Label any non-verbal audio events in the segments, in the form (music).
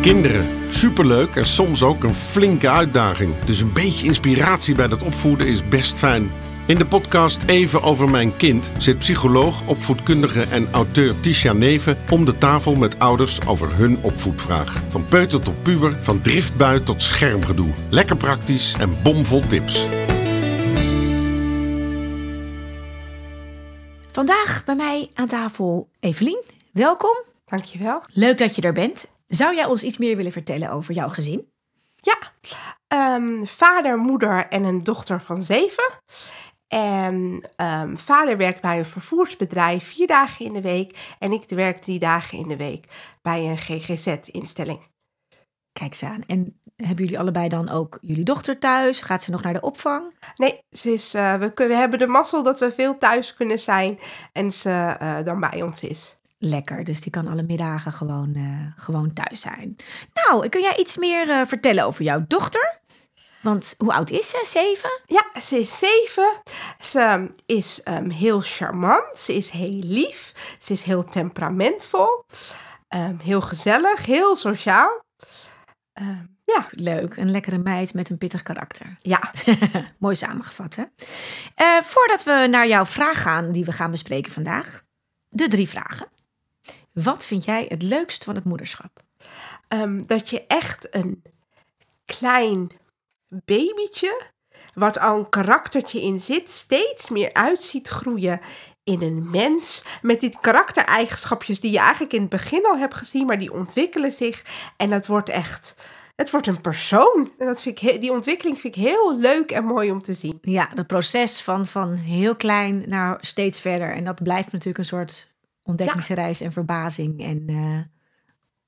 Kinderen, superleuk en soms ook een flinke uitdaging. Dus een beetje inspiratie bij dat opvoeden is best fijn. In de podcast Even over mijn kind zit psycholoog, opvoedkundige en auteur Tisha Neven om de tafel met ouders over hun opvoedvraag. Van peuter tot puber, van driftbui tot schermgedoe. Lekker praktisch en bomvol tips. Vandaag bij mij aan tafel Evelien. Welkom. Dankjewel. Leuk dat je er bent. Zou jij ons iets meer willen vertellen over jouw gezin? Ja, ehm, vader, moeder en een dochter van zeven. En ehm, vader werkt bij een vervoersbedrijf vier dagen in de week. En ik werk drie dagen in de week bij een GGZ-instelling. Kijk eens aan. En hebben jullie allebei dan ook jullie dochter thuis? Gaat ze nog naar de opvang? Nee, ze is, eh, we, kunnen, we hebben de mazzel dat we veel thuis kunnen zijn en ze eh, dan bij ons is. Lekker, dus die kan alle middagen gewoon, eh, gewoon thuis zijn. Nou, kun jij iets meer eh, vertellen over jouw dochter? Want hoe oud is ze? Zeven? Ja, ze is zeven. Ze ehm, is ehm, heel charmant. Ze is heel lief. Ze is heel temperamentvol. Ehm, heel gezellig. Heel sociaal. Ja, Leuk, een lekkere meid met een pittig karakter. ja. (laughs) Mooi samengevat, hè? Eh, voordat we naar jouw vraag gaan, die we gaan bespreken vandaag. De drie vragen. Wat vind jij het leukst van het moederschap? Ehm, dat je echt een klein babytje, wat al een karaktertje in zit, steeds meer uit ziet groeien in een mens. Met die karaktereigenschapjes die je eigenlijk in het begin al hebt gezien, maar die ontwikkelen zich. En dat wordt echt, het wordt een persoon. En dat vind ik, die ontwikkeling vind ik heel leuk en mooi om te zien. Ja, het proces van, van heel klein naar steeds verder. En dat blijft natuurlijk een soort ontdekkingsreis en verbazing. En eh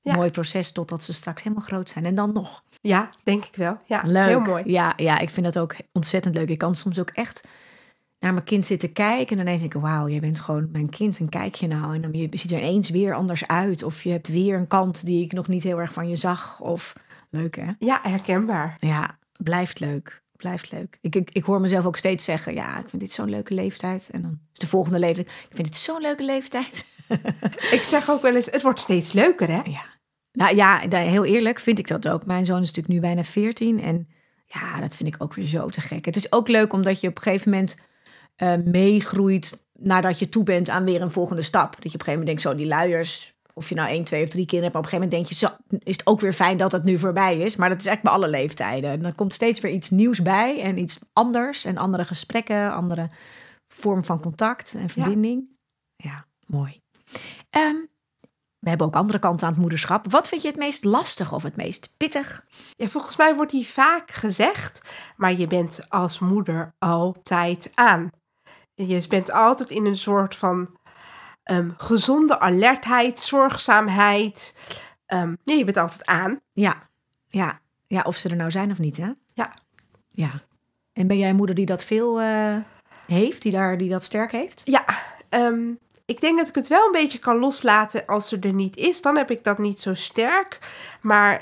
Ja. mooi proces totdat ze straks helemaal groot zijn. En dan nog. Ja, denk ik wel. Ja, Leuk. heel mooi. Ja, ja, ik vind dat ook ontzettend leuk. Ik kan soms ook echt naar mijn kind zitten kijken. En dan ineens denk ik, wauw, jij bent gewoon mijn kind. En kijk je nou. En dan je ziet er ineens weer anders uit. Of je hebt weer een kant die ik nog niet heel erg van je zag. Of leuk hè? Ja, herkenbaar. Ja, blijft leuk. Blijft leuk. Ik, ik, ik hoor mezelf ook steeds zeggen, ja, ik vind dit zo'n leuke leeftijd. En dan is de volgende leeftijd, ik vind dit zo'n leuke leeftijd. (laughs) Ik zeg ook wel eens, het wordt steeds leuker, hè? Ja. Nou ja, heel eerlijk vind ik dat ook. Mijn zoon is natuurlijk nu bijna 14 en ja, dat vind ik ook weer zo te gek. Het is ook leuk omdat je op een gegeven moment eh, meegroeit nadat je toe bent aan weer een volgende stap. Dat je op een gegeven moment denkt, zo die luiers, of je nou één, twee of drie kinderen hebt, maar op een gegeven moment denk je, zo is het ook weer fijn dat het nu voorbij is. Maar dat is echt bij alle leeftijden. En dan komt steeds weer iets nieuws bij en iets anders en andere gesprekken, andere vorm van contact en verbinding. Ja, mooi. Ehm, we hebben ook andere kanten aan het moederschap. Wat vind je het meest lastig of het meest pittig? Ja, volgens mij wordt die vaak gezegd, maar je bent als moeder altijd aan. Je bent altijd in een soort van ehm, gezonde alertheid, zorgzaamheid. Ehm, nee, je bent altijd aan. Ja, ja, ja, of ze er nou zijn of niet, hè? Ja. Ja. En ben jij een moeder die dat veel eh, heeft, die, daar, die dat sterk heeft? Ja, ehm, ik denk dat ik het wel een beetje kan loslaten als ze er niet is. Dan heb ik dat niet zo sterk. Maar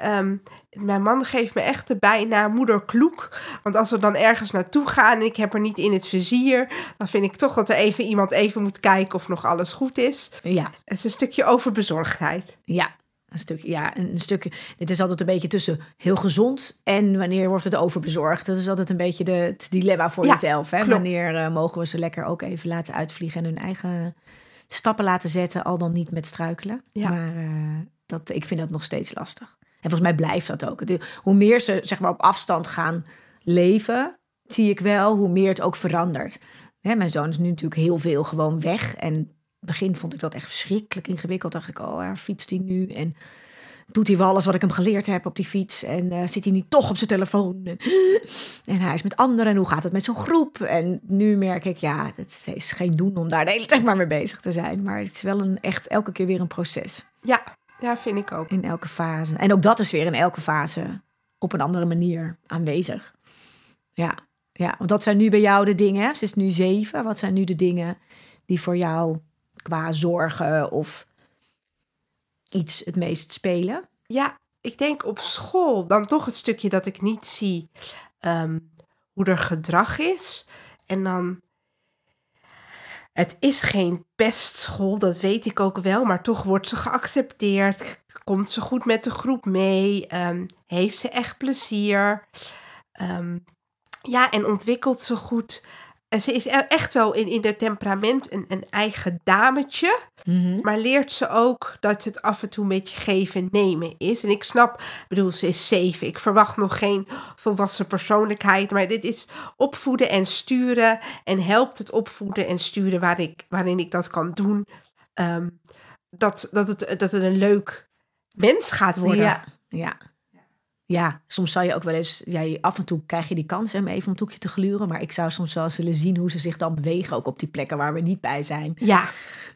mijn man geeft me echt de bijnaam moeder kloek. Want als we dan ergens naartoe gaan en ik heb er niet in het vizier... dan vind ik toch dat er even iemand even moet kijken of nog alles goed is. Ja, Het is een stukje overbezorgdheid. ja. Een stukje, ja, een stukje. Het is altijd een beetje tussen heel gezond en wanneer wordt het overbezorgd. Dat is altijd een beetje de, het dilemma voor Ja, jezelf. Hè? klopt. Wanneer eh, mogen we ze lekker ook even laten uitvliegen en hun eigen stappen laten zetten, al dan niet met struikelen. Ja. Maar eh, dat, ik vind dat nog steeds lastig. En volgens mij blijft dat ook. Hoe meer ze zeg maar op afstand gaan leven, zie ik wel, hoe meer het ook verandert. Mijn zoon is nu natuurlijk heel veel gewoon weg. En begin vond ik dat echt verschrikkelijk ingewikkeld. Dacht ik, oh, waar fietst hij nu? En doet hij wel alles wat ik hem geleerd heb op die fiets? En eh, zit hij niet toch op zijn telefoon? En, (laughs) en hij is met anderen. En hoe gaat het met zo'n groep? En nu merk ik, ja, het is geen doen om daar de hele tijd maar mee bezig te zijn. Maar het is wel een echt elke keer weer een proces Ja, ja, vind ik ook. in elke fase. En ook dat is weer in elke fase op een andere manier aanwezig. Ja, ja, want wat zijn nu bij jou de dingen? hè? Ze is nu zeven. Wat zijn nu de dingen die voor jou qua zorgen of iets het meest spelen? Ja, ik denk op school dan toch het stukje dat ik niet zie ehm, hoe er gedrag is. En dan Het is geen pestschool, dat weet ik ook wel, maar toch wordt ze geaccepteerd. Komt ze goed met de groep mee? ehm, heeft ze echt plezier? Ehm, ja, en ontwikkelt ze goed. En ze is e- echt wel in, in haar temperament een, een eigen dametje. Mhm. Maar leert ze ook dat het af en toe een beetje geven en nemen is. En ik snap, ik bedoel, ze is zeven. Ik verwacht nog geen volwassen persoonlijkheid. Maar dit is opvoeden en sturen. En helpt het opvoeden en sturen waar ik, waarin ik dat kan doen. Ehm, dat, dat, het, dat het een leuk mens gaat worden. Ja, ja. Ja, soms zou je ook wel eens, ja, af en toe krijg je die kans om even om het hoekje te gluren. Maar ik zou soms wel eens willen zien hoe ze zich dan bewegen, ook op die plekken waar we niet bij zijn. ja.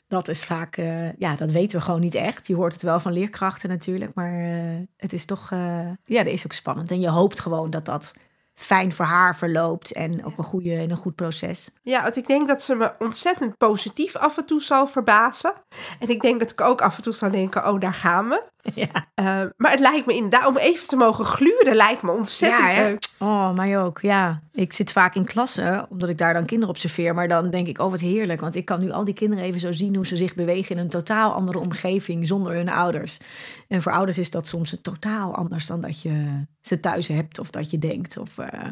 Dat is vaak, eh, ja, dat weten we gewoon niet echt. Je hoort het wel van leerkrachten natuurlijk, maar eh, het is toch, eh, ja, dat is ook spannend. En je hoopt gewoon dat dat fijn voor haar verloopt en op een goede, in een goed proces. Ja, want ik denk dat ze me ontzettend positief af en toe zal verbazen. En ik denk dat ik ook af en toe zal denken, oh, daar gaan we. (laughs) Ja, Uh, maar het lijkt me inderdaad, om even te mogen gluren, lijkt me ontzettend Ja, leuk. Oh, mij ook. Ja, ik zit vaak in klassen, omdat ik daar dan kinderen observeer. Maar dan denk ik, oh wat heerlijk. Want ik kan nu al die kinderen even zo zien hoe ze zich bewegen in een totaal andere omgeving zonder hun ouders. En voor ouders is dat soms totaal anders dan dat je ze thuis hebt of dat je denkt. Of, eh,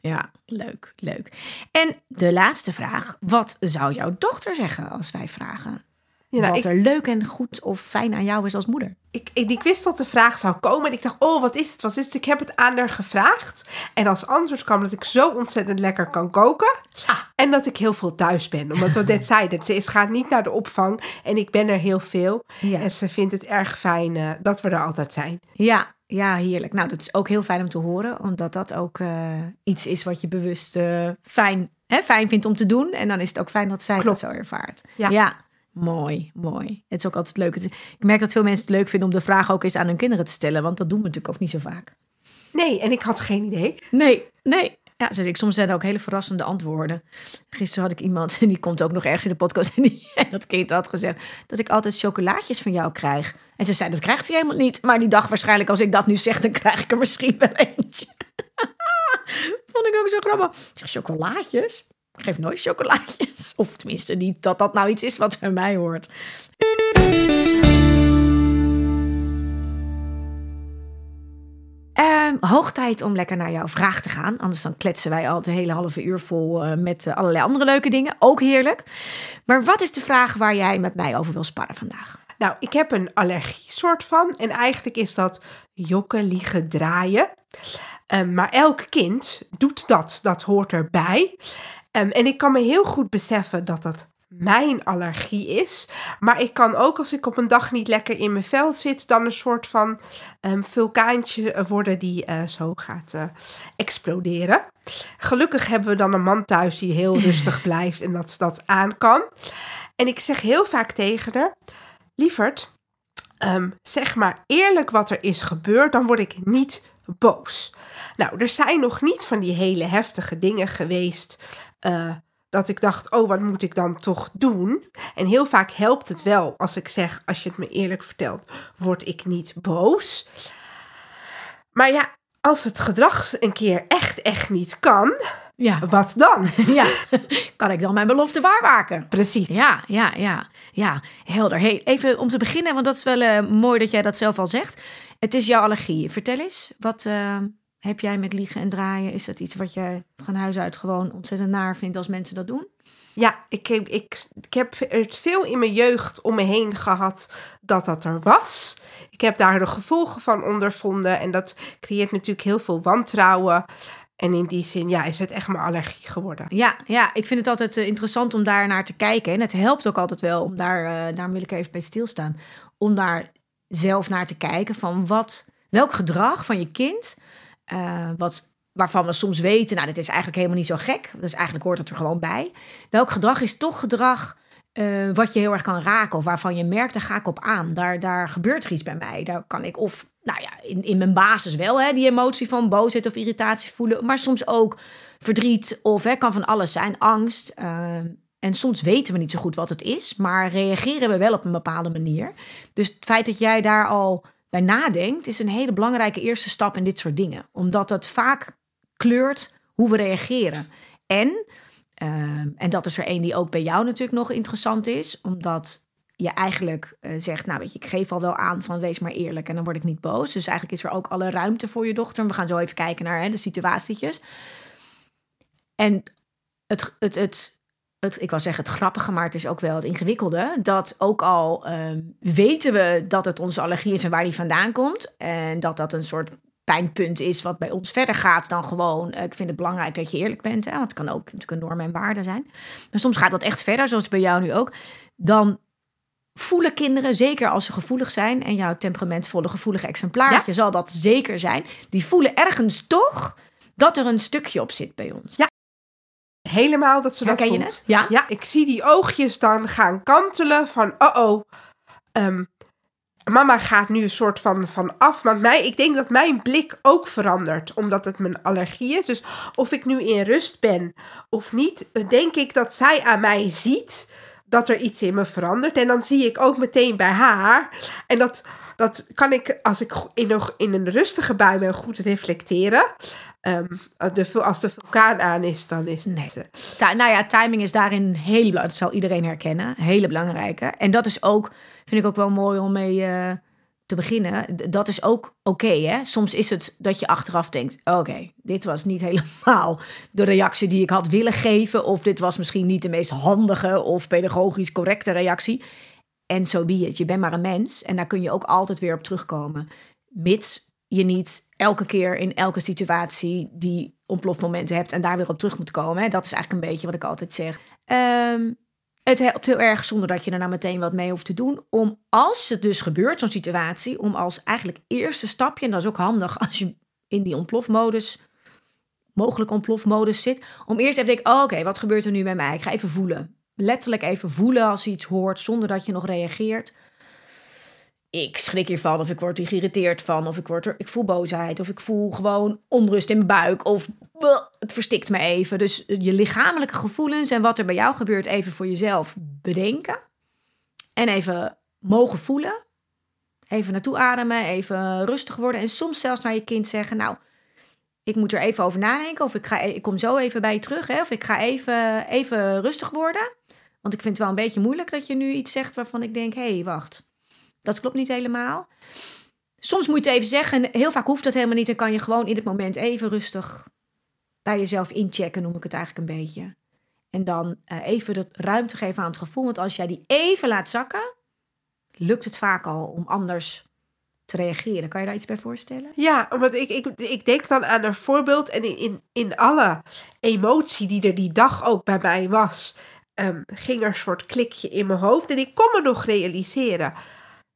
ja, leuk, leuk. En de laatste vraag. Wat zou jouw dochter zeggen als wij vragen? Ja, nou, wat ik, er leuk en goed of fijn aan jou is als moeder? ik, ik, ik wist dat de vraag zou komen en ik dacht, oh, wat is het? Wat is het? Ik heb het aan haar gevraagd. En als antwoord kwam dat ik zo ontzettend lekker kan koken. Ah. En dat ik heel veel thuis ben. Omdat we net (laughs) zeiden, ze is, gaat niet naar de opvang en ik ben er heel veel. Ja. En ze vindt het erg fijn eh, dat we er altijd zijn. Ja, ja, heerlijk. Nou, dat is ook heel fijn om te horen, omdat dat ook eh, iets is wat je bewust eh, fijn, hè, fijn vindt om te doen. En dan is het ook fijn dat zij Klopt. dat zo ervaart. Ja. Mooi, mooi. Het is ook altijd leuk. Ik merk dat veel mensen het leuk vinden om de vraag ook eens aan hun kinderen te stellen, want dat doen we natuurlijk ook niet zo vaak. Nee, en ik had geen idee. Nee, nee. Ja, ik, soms zijn er ook hele verrassende antwoorden. Gisteren had ik iemand, en (laughs) die komt ook nog ergens in de podcast, en, die, en (laughs) dat kind had gezegd dat ik altijd chocolaatjes van jou krijg. En ze zei, dat krijgt hij helemaal niet. Maar die dacht waarschijnlijk, als ik dat nu zeg, dan krijg ik er misschien wel eentje. (laughs) Vond ik ook zo grappig. Ik zeg, chocolaatjes? Geef nooit chocolaatjes. (laughs) Of tenminste niet dat dat nou iets is wat bij mij hoort. Ehm, hoog tijd om lekker naar jouw vraag te gaan. Anders dan kletsen wij al de hele halve uur vol eh, met eh, allerlei andere leuke dingen. Ook heerlijk. Maar wat is de vraag waar jij met mij over wil sparren vandaag? Nou, ik heb een allergie soort van. En eigenlijk is dat jokken, liegen, draaien. Ehm, maar elk kind doet dat. Dat hoort erbij. Ehm, en ik kan me heel goed beseffen dat dat mijn allergie is. Maar ik kan ook als ik op een dag niet lekker in mijn vel zit... dan een soort van ehm, vulkaantje worden die eh, zo gaat eh, exploderen. Gelukkig hebben we dan een man thuis die heel (laughs) rustig blijft en dat dat aan kan. En ik zeg heel vaak tegen haar... Lieverd, ehm, zeg maar eerlijk wat er is gebeurd, dan word ik niet boos. Nou, er zijn nog niet van die hele heftige dingen geweest. eh, dat ik dacht, oh, wat moet ik dan toch doen? En heel vaak helpt het wel als ik zeg, als je het me eerlijk vertelt, word ik niet boos. Maar ja, als het gedrag een keer echt, echt niet kan, Ja, wat dan? (laughs) ja. kan ik dan mijn belofte waarmaken? Precies. Ja, ja, ja, ja, helder. Hey, even om te beginnen, want dat is wel eh, mooi dat jij dat zelf al zegt. Het is jouw allergie. Vertel eens, wat eh, heb jij met liegen en draaien? Is dat iets wat jij van huis uit gewoon ontzettend naar vindt als mensen dat doen? Ja, ik, heb- ik, ik heb het veel in mijn jeugd om me heen gehad dat dat er was. Ik heb daar de gevolgen van ondervonden en dat creëert natuurlijk heel veel wantrouwen. En in die zin, ja, is het echt mijn allergie geworden. Ja, ja, ik vind het altijd eh, interessant om daar naar te kijken. En het helpt ook altijd wel om daar, eh daar wil ik even bij stilstaan, om daar zelf naar te kijken van wat, welk gedrag van je kind, eh, wat, waarvan we soms weten, nou, dit is eigenlijk helemaal niet zo gek. Dus eigenlijk hoort het er gewoon bij. Welk gedrag is toch gedrag eh, wat je heel erg kan raken of waarvan je merkt, daar ga ik op aan. Daar, daar gebeurt er iets bij mij. Daar kan ik of, nou ja, in, in mijn basis wel hè, die emotie van boosheid of irritatie voelen, maar soms ook verdriet of hè, kan van alles zijn, angst. eh, en soms weten we niet zo goed wat het is, maar reageren we wel op een bepaalde manier. Dus het feit dat jij daar al bij nadenkt, is een hele belangrijke eerste stap in dit soort dingen. Omdat het vaak kleurt hoe we reageren. En Ehm, en dat is er één die ook bij jou natuurlijk nog interessant is, omdat je eigenlijk eh, zegt, nou weet je, ik geef al wel aan van wees maar eerlijk en dan word ik niet boos. Dus eigenlijk is er ook alle ruimte voor je dochter. We gaan zo even kijken naar hè, de situatietjes. En het, het, het, het, ik wil zeggen het grappige, maar het is ook wel het ingewikkelde. Dat ook al ehm, weten we dat het onze allergie is en waar die vandaan komt. En dat dat een soort pijnpunt is wat bij ons verder gaat dan gewoon. eh, ik vind het belangrijk dat je eerlijk bent. Hè, want het kan ook natuurlijk een norm en waarde zijn. Maar soms gaat dat echt verder, zoals bij jou nu ook. Dan voelen kinderen, zeker als ze gevoelig zijn, en jouw temperamentvolle gevoelige exemplaartje zal dat zeker zijn, die voelen ergens toch dat er een stukje op zit bij ons. Helemaal dat ze dat Herken je voelt. het? Ja? Ja, ik zie die oogjes dan gaan kantelen van, oh-oh, ehm, mama gaat nu een soort van, van af. Want mij, ik denk dat mijn blik ook verandert, omdat het mijn allergie is. Dus of ik nu in rust ben of niet, denk ik dat zij aan mij ziet dat er iets in me verandert. En dan zie ik ook meteen bij haar. En dat, dat kan ik, als ik in een, in een rustige bui ben, goed reflecteren. Ehm, de, als de vulkaan aan is, dan is het... Nee. eh, nou ja, timing is daarin heel belangrijk. Dat zal iedereen herkennen. Hele belangrijke. En dat is ook, vind ik ook wel mooi om mee eh, te beginnen. Dat is ook oké, hè? Soms is het dat je achteraf denkt: oké, dit was niet (laughs) helemaal de reactie die ik had willen geven. Of dit was misschien niet de meest handige of pedagogisch correcte reactie. En zo so be it. Je bent maar een mens. En daar kun je ook altijd weer op terugkomen. Mits je niet elke keer in elke situatie die ontplofmomenten hebt en daar weer op terug moet komen. Hè. Dat is eigenlijk een beetje wat ik altijd zeg. Ehm, het helpt heel erg zonder dat je er nou meteen wat mee hoeft te doen. Om als het dus gebeurt, zo'n situatie, om als eigenlijk eerste stapje, en dat is ook handig als je in die ontplofmodus, mogelijk ontplofmodus zit, om eerst even te denken, oh, oké, wat gebeurt er nu bij mij? Ik ga even voelen. Letterlijk even voelen als je iets hoort, zonder dat je nog reageert ik schrik hiervan, of ik word hier geïrriteerd van, of ik, word er, ik voel boosheid, of ik voel gewoon onrust in mijn buik, of het verstikt me even. Dus je lichamelijke gevoelens en wat er bij jou gebeurt, even voor jezelf bedenken. En even mogen voelen. Even naartoe ademen, even rustig worden. En soms zelfs naar je kind zeggen, nou, ik moet er even over nadenken, of ik, ga, ik kom zo even bij je terug, hè, of ik ga even, even rustig worden. Want ik vind het wel een beetje moeilijk dat je nu iets zegt waarvan ik denk, hé, hey, wacht. Dat klopt niet helemaal. Soms moet je het even zeggen. En heel vaak hoeft dat helemaal niet. Dan kan je gewoon in het moment even rustig bij jezelf inchecken, noem ik het eigenlijk een beetje. En dan uh, even de ruimte geven aan het gevoel. Want als jij die even laat zakken, lukt het vaak al om anders te reageren. Kan je daar iets bij voorstellen? Ja, omdat ik, ik, ik denk dan aan een voorbeeld. En in, in, in alle emotie die er die dag ook bij mij was, um, ging er een soort klikje in mijn hoofd. En ik kon me nog realiseren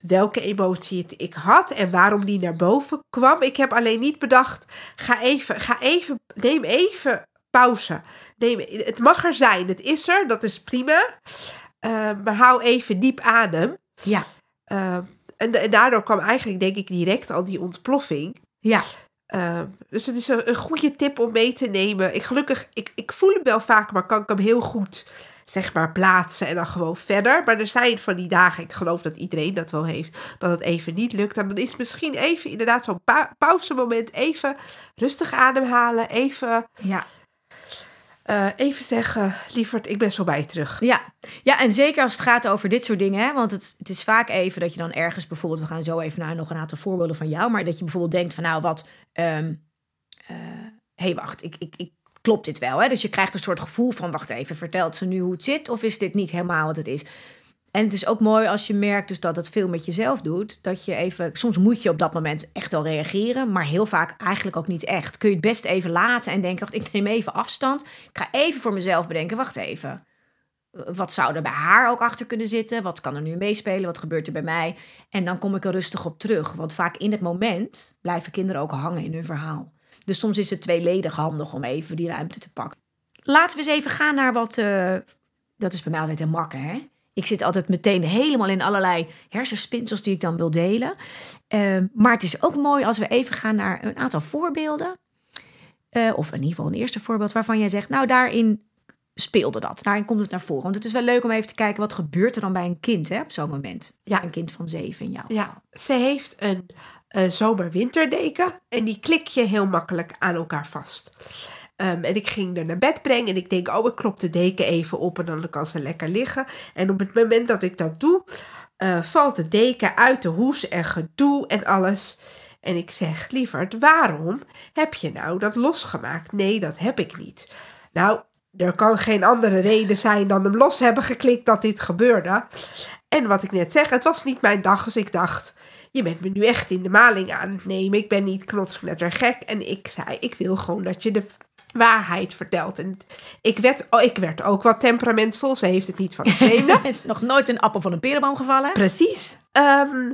welke emotie het ik had en waarom die naar boven kwam. Ik heb alleen niet bedacht, ga even, ga even, neem even pauze. Neem, het mag er zijn, het is er, dat is prima. Uh, maar hou even diep adem. Ja. Uh, en, en, daardoor kwam eigenlijk, denk ik, direct al die ontploffing. Ja. Uh, dus het is een, een, goede tip om mee te nemen. Ik, gelukkig, ik, ik voel hem wel vaak, maar kan ik hem heel goed zeg maar plaatsen en dan gewoon verder. Maar er zijn van die dagen, ik geloof dat iedereen dat wel heeft, dat het even niet lukt. En dan is misschien even inderdaad zo'n pa pauzemoment, even rustig ademhalen, even... Ja. Uh, even zeggen, lieverd, ik ben zo bij je terug. Ja. ja, en zeker als het gaat over dit soort dingen. Hè? Want het, het is vaak even dat je dan ergens bijvoorbeeld... We gaan zo even naar nog een aantal voorbeelden van jou. Maar dat je bijvoorbeeld denkt van nou wat... Um, uh, hey, wacht, ik, ik, ik klopt dit wel? Hè? Dus je krijgt een soort gevoel van, wacht even, vertelt ze nu hoe het zit? Of is dit niet helemaal wat het is? En het is ook mooi als je merkt dus dat het veel met jezelf doet. Dat je even, soms moet je op dat moment echt wel reageren, maar heel vaak eigenlijk ook niet echt. Kun je het best even laten en denken, wacht, ik neem even afstand. Ik ga even voor mezelf bedenken, wacht even. Wat zou er bij haar ook achter kunnen zitten? Wat kan er nu meespelen? Wat gebeurt er bij mij? En dan kom ik er rustig op terug. Want vaak in het moment blijven kinderen ook hangen in hun verhaal. Dus soms is het tweeledig handig om even die ruimte te pakken. Laten we eens even gaan naar wat. Uh, dat is bij mij altijd een makke, hè? Ik zit altijd meteen helemaal in allerlei hersenspinsels die ik dan wil delen. Uh, maar het is ook mooi als we even gaan naar een aantal voorbeelden. Uh, of in ieder geval een eerste voorbeeld waarvan jij zegt, nou daarin speelde dat. Daarin komt het naar voren. Want het is wel leuk om even te kijken wat gebeurt er dan bij een kind hè, op zo'n moment. Ja. Een kind van zeven in jouw Ja, ze heeft een uh, zomer-winterdeken en die klik je heel makkelijk aan elkaar vast. Ehm, en ik ging er naar bed brengen. En ik denk, oh, ik klop de deken even op. En dan kan ze lekker liggen. En op het moment dat ik dat doe, eh, valt de deken uit de hoes en gedoe en alles. En ik zeg, lieverd, waarom heb je nou dat losgemaakt? Nee, dat heb ik niet. Nou, er kan geen andere reden zijn dan hem los hebben geklikt dat dit gebeurde. En wat ik net zeg, het was niet mijn dag, dus ik dacht, je bent me nu echt in de maling aan het nemen. Ik ben niet gek. En ik zei, ik wil gewoon dat je de waarheid vertelt. En ik werd, oh, ik werd ook wat temperamentvol. Ze heeft het niet van de (laughs) vreemde. is nog nooit een appel van een perenboom gevallen. Precies. Ehm,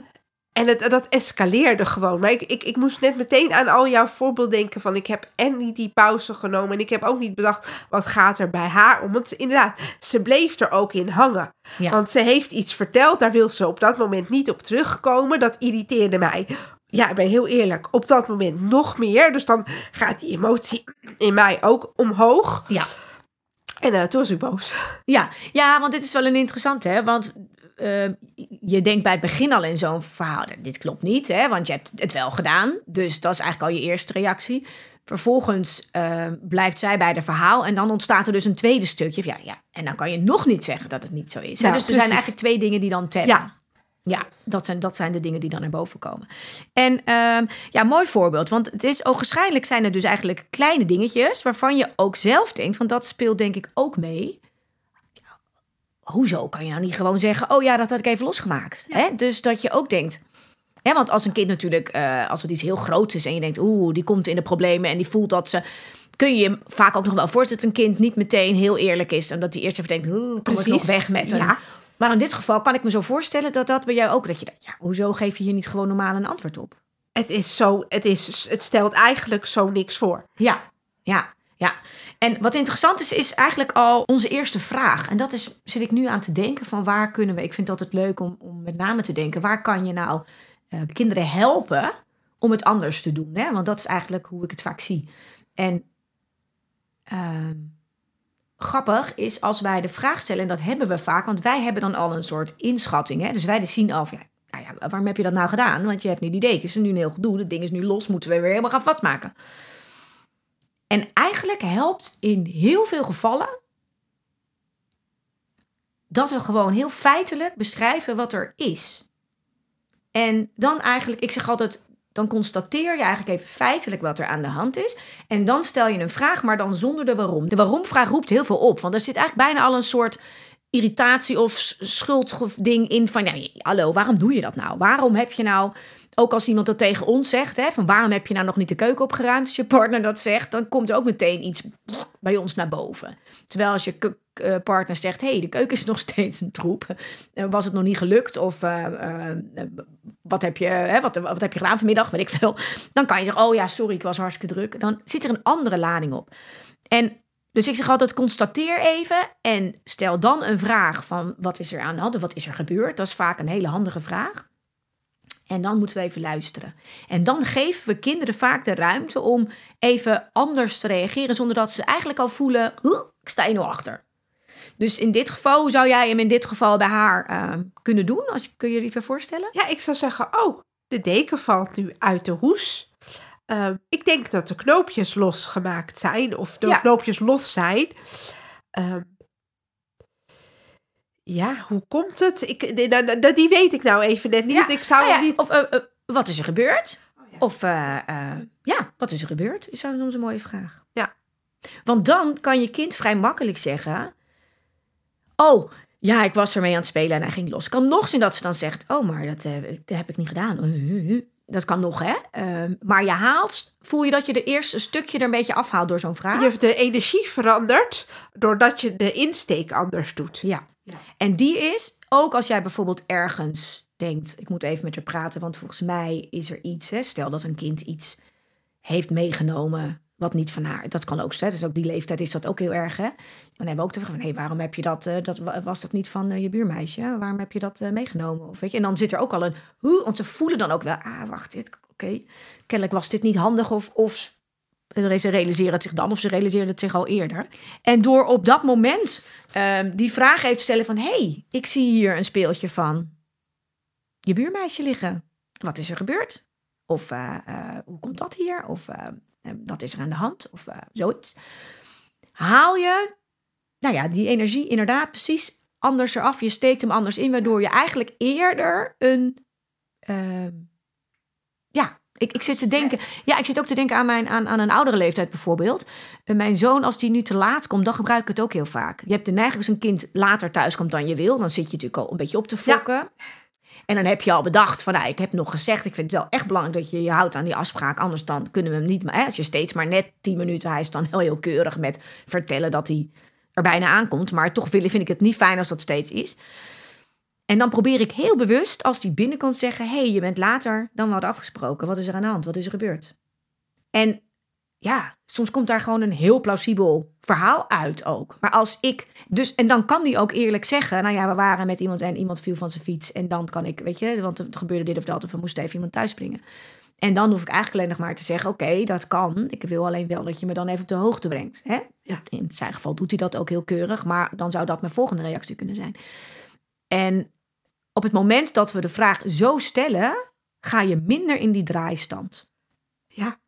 en het, dat escaleerde gewoon. Maar ik, ik, ik moest net meteen aan al jouw voorbeeld denken van... ik heb en niet die pauze genomen... en ik heb ook niet bedacht wat gaat er bij haar om. Want inderdaad, ze bleef er ook in hangen. Want ze heeft iets verteld, daar wil ze op dat moment niet op terugkomen. Dat irriteerde mij. Ja, ik ben heel eerlijk, op dat moment nog meer. Dus dan gaat die emotie in mij ook omhoog. Ja. En uh, toen was ik boos. Ja, ja, want dit is wel een interessant, hè? Want uh, je denkt bij het begin al in zo'n verhaal, dit klopt niet, hè? want je hebt het wel gedaan. Dus dat is eigenlijk al je eerste reactie. Vervolgens uh, blijft zij bij het verhaal en dan ontstaat er dus een tweede stukje. Ja, ja, en dan kan je nog niet zeggen dat het niet zo is. Ja, dus er zijn eigenlijk twee dingen die dan tellen. Ja. Ja, dat zijn, dat zijn de dingen die dan naar boven komen. En uh, ja, mooi voorbeeld. Want het is ook waarschijnlijk zijn er dus eigenlijk kleine dingetjes waarvan je ook zelf denkt, want dat speelt denk ik ook mee hoezo kan je nou niet gewoon zeggen: Oh ja, dat had ik even losgemaakt? Hè? Dus dat je ook denkt. Hè, want als een kind natuurlijk, uh, als het iets heel groots is en je denkt: Oeh, die komt in de problemen en die voelt dat ze. Kun je je vaak ook nog wel voorstellen dat een kind niet meteen heel eerlijk is. En dat hij eerst even denkt: Hoe kom ik nog weg met hem? Ja. Maar in dit geval kan ik me zo voorstellen dat dat bij jou ook. Dat je denkt: Ja, hoezo geef je hier niet gewoon normaal een antwoord op? Het is zo, het, is, het stelt eigenlijk zo niks voor. Ja, ja. Ja, en wat interessant is, is eigenlijk al onze eerste vraag. En dat is, zit ik nu aan te denken van waar kunnen we... Ik vind het altijd leuk om, om met name te denken... waar kan je nou uh, kinderen helpen om het anders te doen? Hè? Want dat is eigenlijk hoe ik het vaak zie. En uh, grappig is als wij de vraag stellen... en dat hebben we vaak, want wij hebben dan al een soort inschatting. Hè? Dus wij zien al van... Nou ja, waarom heb je dat nou gedaan? Want je hebt niet idee. Het is nu een heel gedoe. Het ding is nu los. Moeten we weer helemaal gaan vastmaken. En eigenlijk helpt in heel veel gevallen dat we gewoon heel feitelijk beschrijven wat er is. En dan eigenlijk, ik zeg altijd, dan constateer je eigenlijk even feitelijk wat er aan de hand is. En dan stel je een vraag, maar dan zonder de waarom. De waarom-vraag roept heel veel op, want er zit eigenlijk bijna al een soort irritatie of schuldding in van, ja, hallo, waarom doe je dat nou? Waarom heb je nou ook als iemand dat tegen ons zegt, hè, van waarom heb je nou nog niet de keuken opgeruimd? Als je partner dat zegt, dan komt er ook meteen iets bij ons naar boven. Terwijl als je eh, partner zegt, hé, hey, de keuken is nog (laughs) steeds een troep. Uh, was het nog niet gelukt? Of uh, wat, heb je, hè, wat, wat heb je gedaan vanmiddag? Weet ik veel. Dan kan je zeggen, oh ja, sorry, ik was hartstikke druk. Dan zit er een andere lading op. En dus ik zeg altijd, constateer even en stel dan een vraag van wat is er aan de hand? Wat is er gebeurd? Dat is vaak een hele handige vraag. En dan moeten we even luisteren. En dan geven we kinderen vaak de ruimte om even anders te reageren, zonder dat ze eigenlijk al voelen: ik sta je nu achter. Dus in dit geval, hoe zou jij hem in dit geval bij haar uh, kunnen doen? Als kun je je even voorstellen? Ja, ik zou zeggen: Oh, de deken valt nu uit de hoes. Uh, ik denk dat de knoopjes losgemaakt zijn, of de ja. knoopjes los zijn. Uh, ja, hoe komt het? Ik, die, die weet ik nou even net niet. Ik zou ja, niet... Of uh, uh, wat is er gebeurd? Oh, ja. Of uh, ja, wat is er gebeurd? Is soms een mooie vraag. Ja. Want dan kan je kind vrij makkelijk zeggen... Oh, ja, ik was ermee aan het spelen en hij ging los. kan nog zien dat ze dan zegt... Oh, maar dat, dat heb ik niet gedaan. Dat kan nog, hè? Uh, maar je haalt, voel je dat je de eerste stukje er een beetje afhaalt door zo'n vraag? Je hebt de energie veranderd doordat je de insteek anders doet. Ja. En die is, ook als jij bijvoorbeeld ergens denkt, ik moet even met haar praten, want volgens mij is er iets, stel dat een kind iets heeft meegenomen wat niet van haar. Dat kan ook, hè? dus ook die leeftijd is dat ook heel erg. Hè? Dan hebben we ook de vraag van, hé, waarom heb je dat, uh, dat, was dat niet van uh, je buurmeisje? Waarom heb je dat uh, meegenomen? Of weet je, en dan zit er ook al een, hoe, want ze voelen dan ook wel, ah, wacht, oké, kennelijk was dit niet handig of, of ze realiseren het zich dan of ze realiseren het zich al eerder. En door op dat moment ehm, die vraag even te stellen van, hey, ik zie hier een speeltje van je buurmeisje liggen. Wat is er gebeurd? Of hoe komt dat hier? Of En wat is er aan de hand? Of zoiets. Haal je, nou ja, die energie inderdaad precies anders eraf. Je steekt hem anders in, waardoor je eigenlijk eerder een, ja, ik, ik zit te denken, ja, ik zit ook te denken aan, mijn, aan, aan een oudere leeftijd bijvoorbeeld. Uh, mijn zoon, als die nu te laat komt, dan gebruik ik het ook heel vaak. Je hebt de neiging als een kind later thuis komt dan je wil. Dan zit je natuurlijk al een beetje op te fokken. Ja. En dan heb je al bedacht van, nou, ik heb nog gezegd, ik vind het wel echt belangrijk dat je je houdt aan die afspraak. Anders dan kunnen we hem niet, maar hè, als je steeds maar net tien minuten, hij is dan heel, heel keurig met vertellen dat hij er bijna aankomt. Maar toch vind ik het niet fijn als dat steeds is. En dan probeer ik heel bewust, als die binnenkomt, zeggen: hey, je bent later dan we hadden afgesproken. Wat is er aan de hand? Wat is er gebeurd? En ja, soms komt daar gewoon een heel plausibel verhaal uit ook. Maar als ik dus, en dan kan die ook eerlijk zeggen: Nou ja, we waren met iemand en iemand viel van zijn fiets. En dan kan ik, weet je, want er gebeurde dit of dat, of we moesten even iemand thuis brengen. En dan hoef ik eigenlijk alleen nog maar te zeggen: Oké, dat kan. Ik wil alleen wel dat je me dan even op de hoogte brengt. Hè? Ja. In zijn geval doet hij dat ook heel keurig, maar dan zou dat mijn volgende reactie kunnen zijn. En op het moment dat we de vraag zo stellen, ga je minder in die draaistand. Ja.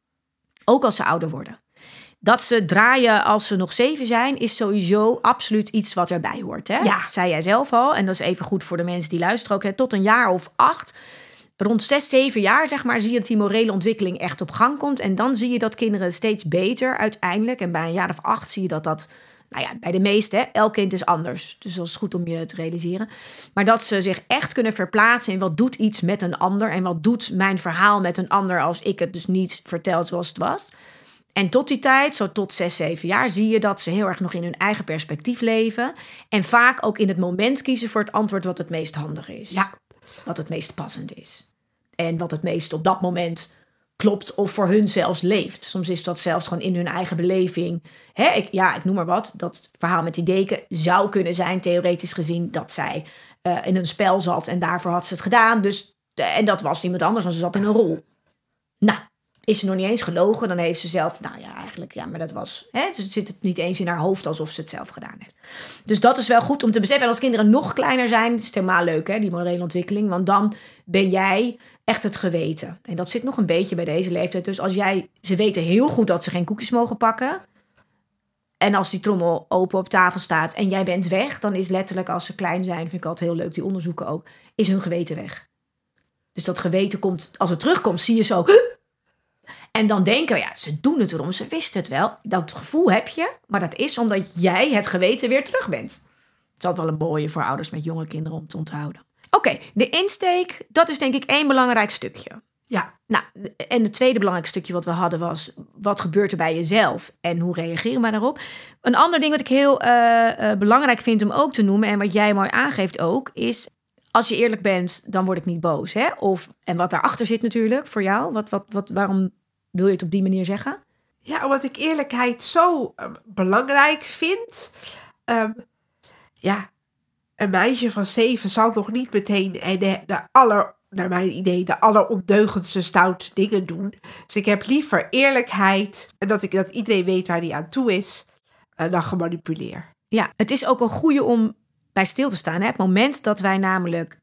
Ook als ze ouder worden. Dat ze draaien als ze nog zeven zijn, is sowieso absoluut iets wat erbij hoort. Hè? Ja. Zei jij zelf al. En dat is even goed voor de mensen die luisteren ook. Hè? Tot een jaar of acht rond 6, 7 jaar, zeg maar, zie je dat die morele ontwikkeling echt op gang komt. En dan zie je dat kinderen steeds beter uiteindelijk. En bij een jaar of acht zie je dat dat, nou ja, bij de meeste, hè, elk kind is anders. Dus dat is goed om je te realiseren. Maar dat ze zich echt kunnen verplaatsen in wat doet iets met een ander. En wat doet mijn verhaal met een ander als ik het dus niet vertel zoals het was. En tot die tijd, zo tot 6, 7 jaar, zie je dat ze heel erg nog in hun eigen perspectief leven. En vaak ook in het moment kiezen voor het antwoord wat het meest handig is. Ja. Wat het meest passend is en wat het meest op dat moment klopt of voor hun zelfs leeft. Soms is dat zelfs gewoon in hun eigen beleving. Hè, ik, ja, ik noem maar wat. Dat verhaal met die deken zou kunnen zijn, theoretisch gezien, dat zij uh, in een spel zat en daarvoor had ze het gedaan. Dus, uh, en dat was iemand anders, want ze zat in een rol. Nou, is ze nog niet eens gelogen, dan heeft ze zelf, nou ja, eigenlijk, ja, maar dat was, hè, dus zit het niet eens in haar hoofd alsof ze het zelf gedaan heeft. Dus dat is wel goed om te beseffen. En als kinderen nog kleiner zijn, is het helemaal leuk, hè, die morele ontwikkeling, want dan ben jij echt het geweten. En dat zit nog een beetje bij deze leeftijd. Dus als jij, ze weten heel goed dat ze geen koekjes mogen pakken. En als die trommel open op tafel staat en jij bent weg, dan is letterlijk als ze klein zijn, vind ik altijd heel leuk, die onderzoeken ook, is hun geweten weg. Dus dat geweten komt, als het terugkomt, zie je zo. (gasps) En dan denken we, ja, ze doen het erom, ze wisten het wel. Dat gevoel heb je, maar dat is omdat jij het geweten weer terug bent. Het is altijd wel een mooie voor ouders met jonge kinderen om te onthouden. Oké, de insteek, dat is denk ik één belangrijk stukje. Ja. Nou, en het tweede belangrijke stukje wat we hadden was: wat gebeurt er bij jezelf en hoe reageren we daarop? Een ander ding wat ik heel uh, uh, belangrijk vind om ook te noemen en wat jij mooi aangeeft ook, is als je eerlijk bent, dan word ik niet boos. Hè? Of, en wat daarachter zit natuurlijk voor jou, wat, wat, wat, waarom wil je het op die manier zeggen? Ja, omdat ik eerlijkheid zo uh, belangrijk vind. Um, ja, een meisje van zeven zal nog niet meteen de, de aller, naar mijn idee, de allerondeugendste stoute dingen doen. Dus ik heb liever eerlijkheid en dat, ik, dat iedereen weet waar die aan toe is, uh, dan gemanipuleer. Ja, het is ook een goede om bij stil te staan. Hè? Het moment dat wij namelijk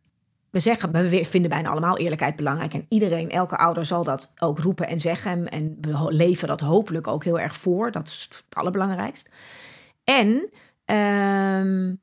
we zeggen, we vinden bijna allemaal eerlijkheid belangrijk. En iedereen, elke ouder zal dat ook roepen en zeggen. En we leven dat hopelijk ook heel erg voor. Dat is het allerbelangrijkst. En um,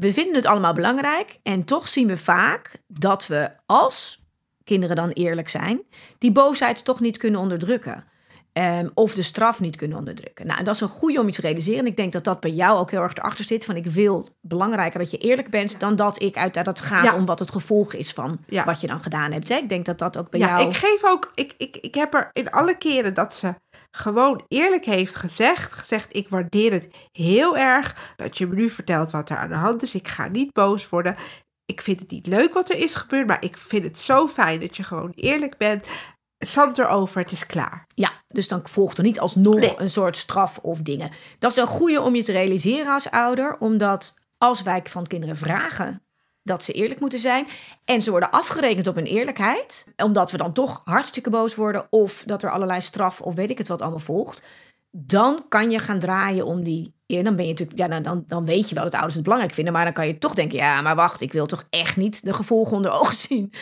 we vinden het allemaal belangrijk. En toch zien we vaak dat we, als kinderen dan eerlijk zijn, die boosheid toch niet kunnen onderdrukken. Um, of de straf niet kunnen onderdrukken. Nou, en dat is een goede om je te realiseren. Ik denk dat dat bij jou ook heel erg erachter zit. Van ik wil belangrijker dat je eerlijk bent dan dat ik uit dat gaat ja. om wat het gevolg is van ja. wat je dan gedaan hebt. Hè? Ik denk dat dat ook bij ja, jou. Ik geef ook. Ik, ik, ik heb er in alle keren dat ze gewoon eerlijk heeft gezegd. Gezegd, ik waardeer het heel erg dat je me nu vertelt wat er aan de hand is. Ik ga niet boos worden. Ik vind het niet leuk wat er is gebeurd, maar ik vind het zo fijn dat je gewoon eerlijk bent. Zand erover, het is klaar. Ja, dus dan volgt er niet alsnog nee. een soort straf of dingen. Dat is een goede om je te realiseren als ouder, omdat als wij van kinderen vragen dat ze eerlijk moeten zijn. En ze worden afgerekend op hun eerlijkheid. Omdat we dan toch hartstikke boos worden. Of dat er allerlei straf of weet ik het wat allemaal volgt. Dan kan je gaan draaien om die ja, dan ben je natuurlijk, ja, dan, dan, dan weet je wel dat ouders het belangrijk vinden. Maar dan kan je toch denken, ja, maar wacht, ik wil toch echt niet de gevolgen onder ogen (laughs) zien.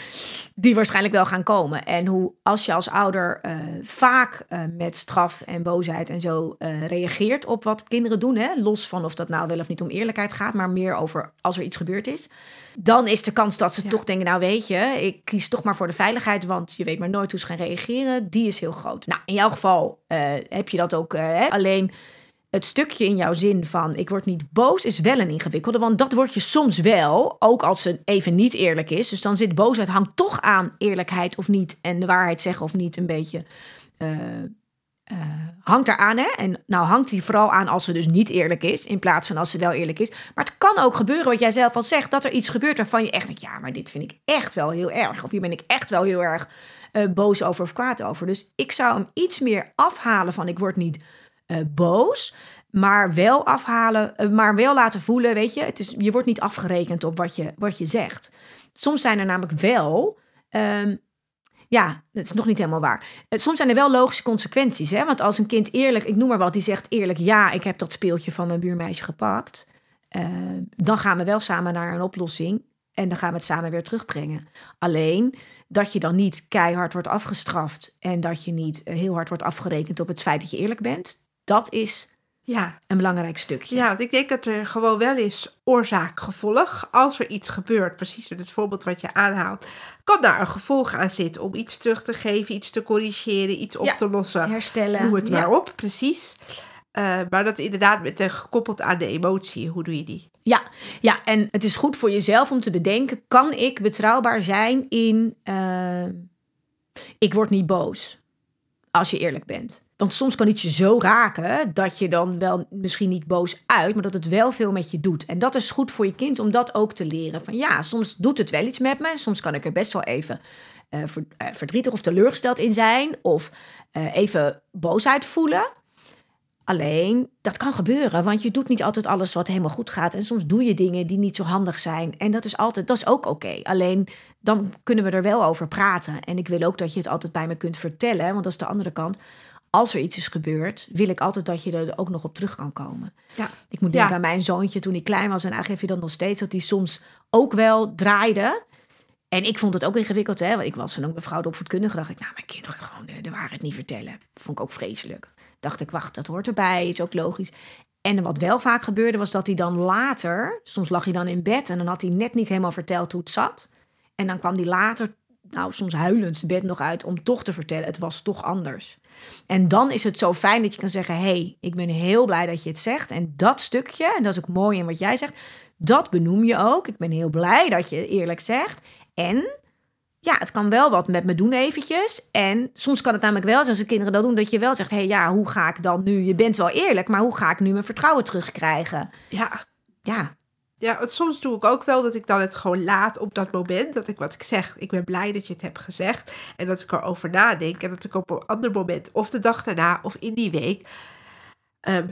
Die waarschijnlijk wel gaan komen. En hoe als je als ouder eh, vaak eh, met straf en boosheid en zo eh, reageert op wat kinderen doen. Hè, los van of dat nou wel of niet om eerlijkheid gaat, maar meer over als er iets gebeurd is. Dan is de kans dat ze Ja. toch denken, nou weet je, ik kies toch maar voor de veiligheid. Want je weet maar nooit hoe ze gaan reageren. Die is heel groot. Nou, in jouw geval eh, heb je dat ook. eh, hè? Alleen het stukje in jouw zin van ik word niet boos is wel een ingewikkelde. Want dat word je soms wel, ook als het even niet eerlijk is. Dus dan zit boosheid hangt toch aan eerlijkheid of niet. En de waarheid zeggen of niet een beetje. eh, eh, hangt eraan, hè? En nou hangt hij vooral aan als ze dus niet eerlijk is, in plaats van als ze wel eerlijk is. Maar het kan ook gebeuren, wat jij zelf al zegt, dat er iets gebeurt waarvan je echt denkt, ja, maar dit vind ik echt wel heel erg. Of hier ben ik echt wel heel erg eh, boos over of kwaad over. Dus ik zou hem iets meer afhalen van ik word niet eh, boos, maar wel afhalen, maar wel laten voelen, weet je, het is, je wordt niet afgerekend op wat je, wat je zegt. Soms zijn er namelijk wel, ehm, ja, dat is nog niet helemaal waar. Eh, Soms zijn er wel logische consequenties, hè? Want als een kind eerlijk, ik noem maar wat, die zegt eerlijk, ja, ik heb dat speeltje van mijn buurmeisje gepakt, eh, dan gaan we wel samen naar een oplossing en dan gaan we het samen weer terugbrengen. Alleen dat je dan niet keihard wordt afgestraft en dat je niet eh, heel hard wordt afgerekend op het feit dat je eerlijk bent, dat is Ja, een belangrijk stukje. ja, want ik denk dat er gewoon wel is oorzaak-gevolg. Als er iets gebeurt, precies het voorbeeld wat je aanhaalt, kan daar een gevolg aan zitten om iets terug te geven, iets te corrigeren, iets op Ja, te lossen. Herstellen. Noem het Ja. maar op, precies. Eh, maar dat inderdaad met de, gekoppeld aan de emotie. Hoe doe je die? Ja, ja, en het is goed voor jezelf om te bedenken: kan ik betrouwbaar zijn in. eh, ik word niet boos. Als je eerlijk bent. Want soms kan iets je zo raken dat je dan wel misschien niet boos uit, maar dat het wel veel met je doet. En dat is goed voor je kind om dat ook te leren. Van ja, soms doet het wel iets met me. Soms kan ik er best wel even eh, eh, verdrietig of teleurgesteld in zijn. Of eh, even boosheid voelen. Alleen, dat kan gebeuren, want je doet niet altijd alles wat helemaal goed gaat. En soms doe je dingen die niet zo handig zijn. En dat is altijd, dat is ook oké. Alleen, dan kunnen we er wel over praten. En ik wil ook dat je het altijd bij me kunt vertellen, want dat is de andere kant. Als er iets is gebeurd, wil ik altijd dat je er ook nog op terug kan komen. Ja. Ik moet denken Ja. aan mijn zoontje toen hij klein was. En eigenlijk heeft hij dat nog steeds, dat hij soms ook wel draaide. En ik vond het ook ingewikkeld, hè? Want ik was dan ook mevrouw de opvoedkundige. Dacht ik, nou, mijn kind gaat gewoon de, de waarheid niet vertellen. Vond ik ook vreselijk. Dacht ik, wacht, dat hoort erbij, is ook logisch. En wat wel vaak gebeurde, was dat hij dan later... Soms lag hij dan in bed en dan had hij net niet helemaal verteld hoe het zat. En dan kwam hij later, nou, soms huilend zijn bed nog uit... om toch te vertellen, het was toch anders. En dan is het zo fijn dat je kan zeggen... hey, ik ben heel blij dat je het zegt. En dat stukje, en dat is ook mooi in wat jij zegt... dat benoem je ook. Ik ben heel blij dat je eerlijk zegt. En ja, het kan wel wat met me doen eventjes. En soms kan het namelijk wel zijn als de kinderen dat doen... dat je wel zegt, hé, hey, ja, hoe ga ik dan nu... je bent wel eerlijk, maar hoe ga ik nu mijn vertrouwen terugkrijgen? Ja, Ja, Ja, want soms doe ik ook wel dat ik dan het gewoon laat op dat moment. Dat ik wat ik zeg, ik ben blij dat je het hebt gezegd. En dat ik erover nadenk. En dat ik op een ander moment, of de dag daarna, of in die week. ehm,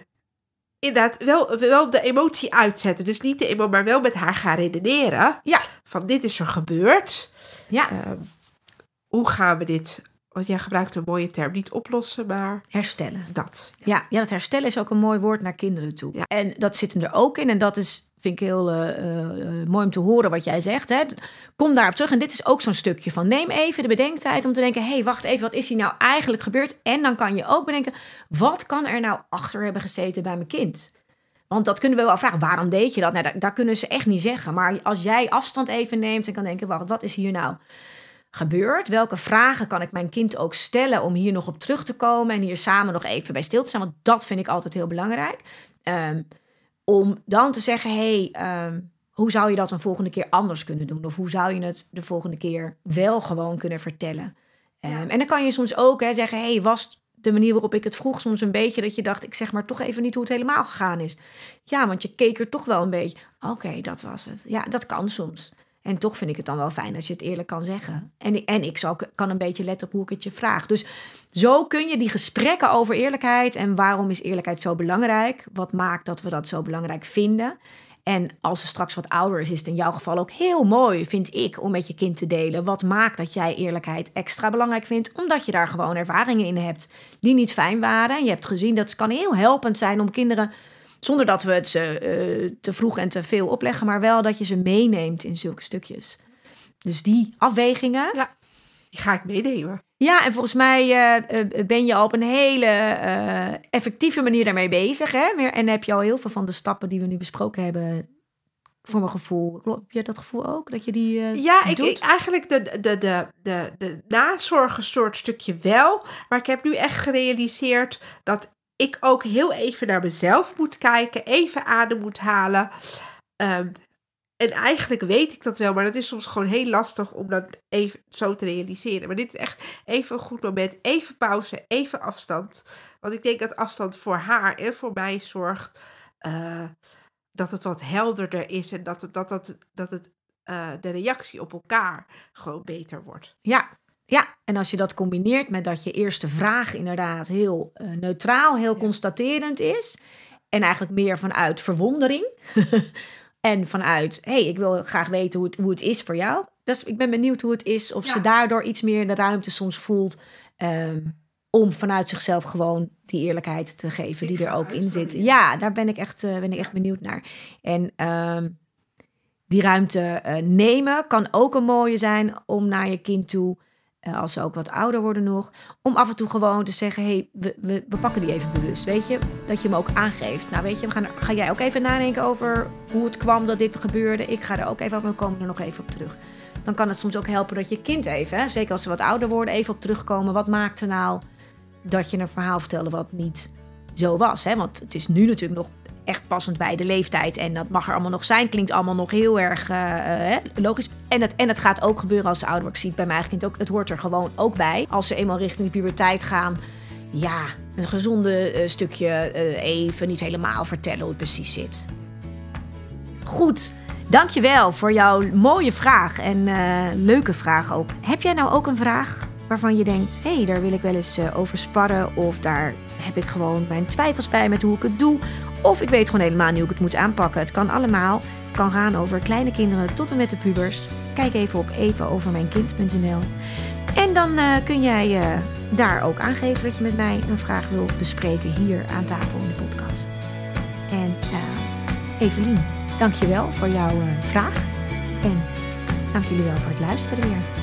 inderdaad, wel, wel de emotie uitzetten. Dus niet de emotie, maar wel met haar gaan redeneren. ja, Van dit is er gebeurd. ja. Ehm, hoe gaan we dit, want jij gebruikt een mooie term, niet oplossen, maar herstellen. dat. Ja, ja, dat herstellen is ook een mooi woord naar kinderen toe. Ja. En dat zit hem er ook in. En dat is, vind ik heel eh, eh, mooi om te horen wat jij zegt. Hè. Kom daarop terug. En dit is ook zo'n stukje van neem even de bedenktijd om te denken... hé, hey, wacht even, wat is hier nou eigenlijk gebeurd? En dan kan je ook bedenken, wat kan er nou achter hebben gezeten bij mijn kind? Want dat kunnen we wel vragen. Waarom deed je dat? Nou, kunnen ze echt niet zeggen. Maar als jij afstand even neemt en kan denken... wacht, wat is hier nou gebeurd? Welke vragen kan ik mijn kind ook stellen om hier nog op terug te komen... en hier samen nog even bij stil te staan? Want dat vind ik altijd heel belangrijk. Ehm, om dan te zeggen, hey, ehm, hoe zou je dat een volgende keer anders kunnen doen? Of hoe zou je het de volgende keer wel gewoon kunnen vertellen? Ehm, En dan kan je soms ook hè, zeggen, hey, was de manier waarop ik het vroeg soms een beetje dat je dacht, ik zeg maar toch even niet hoe het helemaal gegaan is. Ja, want je keek er toch wel een beetje. Oké, dat was het. Ja, dat kan soms. En toch vind ik het dan wel fijn als je het eerlijk kan zeggen. En, en ik zal, kan een beetje letten op hoe ik het je vraag. Dus zo kun je die gesprekken over eerlijkheid en waarom is eerlijkheid zo belangrijk? Wat maakt dat we dat zo belangrijk vinden? En als ze straks wat ouder is, is het in jouw geval ook heel mooi, vind ik, om met je kind te delen. Wat maakt dat jij eerlijkheid extra belangrijk vindt? Omdat je daar gewoon ervaringen in hebt die niet fijn waren. En je hebt gezien dat het kan heel helpend zijn om kinderen Zonder dat we het ze eh, te vroeg en te veel opleggen, maar wel dat je ze meeneemt in zulke stukjes. Dus die afwegingen. Ja. Die ga ik meenemen. Ja, en volgens mij eh, eh, ben je al op een hele eh, effectieve manier daarmee bezig. Hè? Meer- En heb je al heel veel van de stappen die we nu besproken hebben, voor mijn gevoel. Klopt- Heb je dat gevoel ook? Dat je die Ja, ik, ik eigenlijk de, de, de, de, de stukje wel. Maar ik heb nu echt gerealiseerd dat ik ook heel even naar mezelf moet kijken. Even adem moet halen. Ehm, en eigenlijk weet ik dat wel, maar dat is soms gewoon heel lastig om dat even zo te realiseren. Maar dit is echt even een goed moment. Even pauze, even afstand. Want ik denk dat afstand voor haar en voor mij zorgt eh, dat het wat helderder is. En dat het, dat, dat, dat het, eh, de reactie op elkaar gewoon beter wordt. Ja, ja, en als je dat combineert met dat je eerste vraag inderdaad heel eh, neutraal, heel constaterend is. En eigenlijk meer vanuit verwondering. (laughs) en vanuit, hé, hey, ik wil graag weten hoe het, hoe het is voor jou. Dus ik ben benieuwd hoe het is. Of ze daardoor iets meer in de ruimte soms voelt. ehm, om vanuit zichzelf gewoon die eerlijkheid te geven die Ik er ook in zit. Ja, daar ben ik echt, eh, ben ik echt benieuwd naar. En ehm, die ruimte eh, nemen kan ook een mooie zijn om naar je kind toe, als ze ook wat ouder worden nog, om af en toe gewoon te zeggen: hey, we, we, we pakken die even bewust. Weet je, dat je hem ook aangeeft. Nou, weet je, we gaan, er- ga jij ook even nadenken over hoe het kwam dat dit gebeurde. Ik ga er ook even over, we komen er nog even op terug. Dan kan het soms ook helpen dat je kind even, hè, zeker als ze wat ouder worden, even op terugkomen. Wat maakte nou dat je een verhaal vertelde wat niet zo was? Hè? Want het is nu natuurlijk nog echt passend bij de leeftijd. En dat mag er allemaal nog zijn. Klinkt allemaal nog heel erg eh, eh, logisch. En het, en het gaat ook gebeuren als ze ouder wordt. Ik zie bij mijn eigen kind ook. Het hoort er gewoon ook bij. Als ze eenmaal richting de puberteit gaan. Ja, een gezonde eh, stukje even niet helemaal vertellen hoe het precies zit. Goed, dankjewel voor jouw mooie vraag. En leuke vraag ook. Heb jij nou ook een vraag waarvan je denkt... hé, hey, daar wil ik wel eens over sparren... of daar heb ik gewoon mijn twijfels bij met hoe ik het doe... of ik weet gewoon helemaal niet hoe ik het moet aanpakken. Het kan allemaal. Het kan gaan over kleine kinderen tot en met de pubers. Kijk even op evenovermijnkind.nl En dan eh, kun jij eh, daar ook aangeven dat je met mij een vraag wil bespreken... hier aan tafel in de podcast. En eh Evelien, dank je wel voor jouw vraag. En dank jullie wel voor het luisteren weer.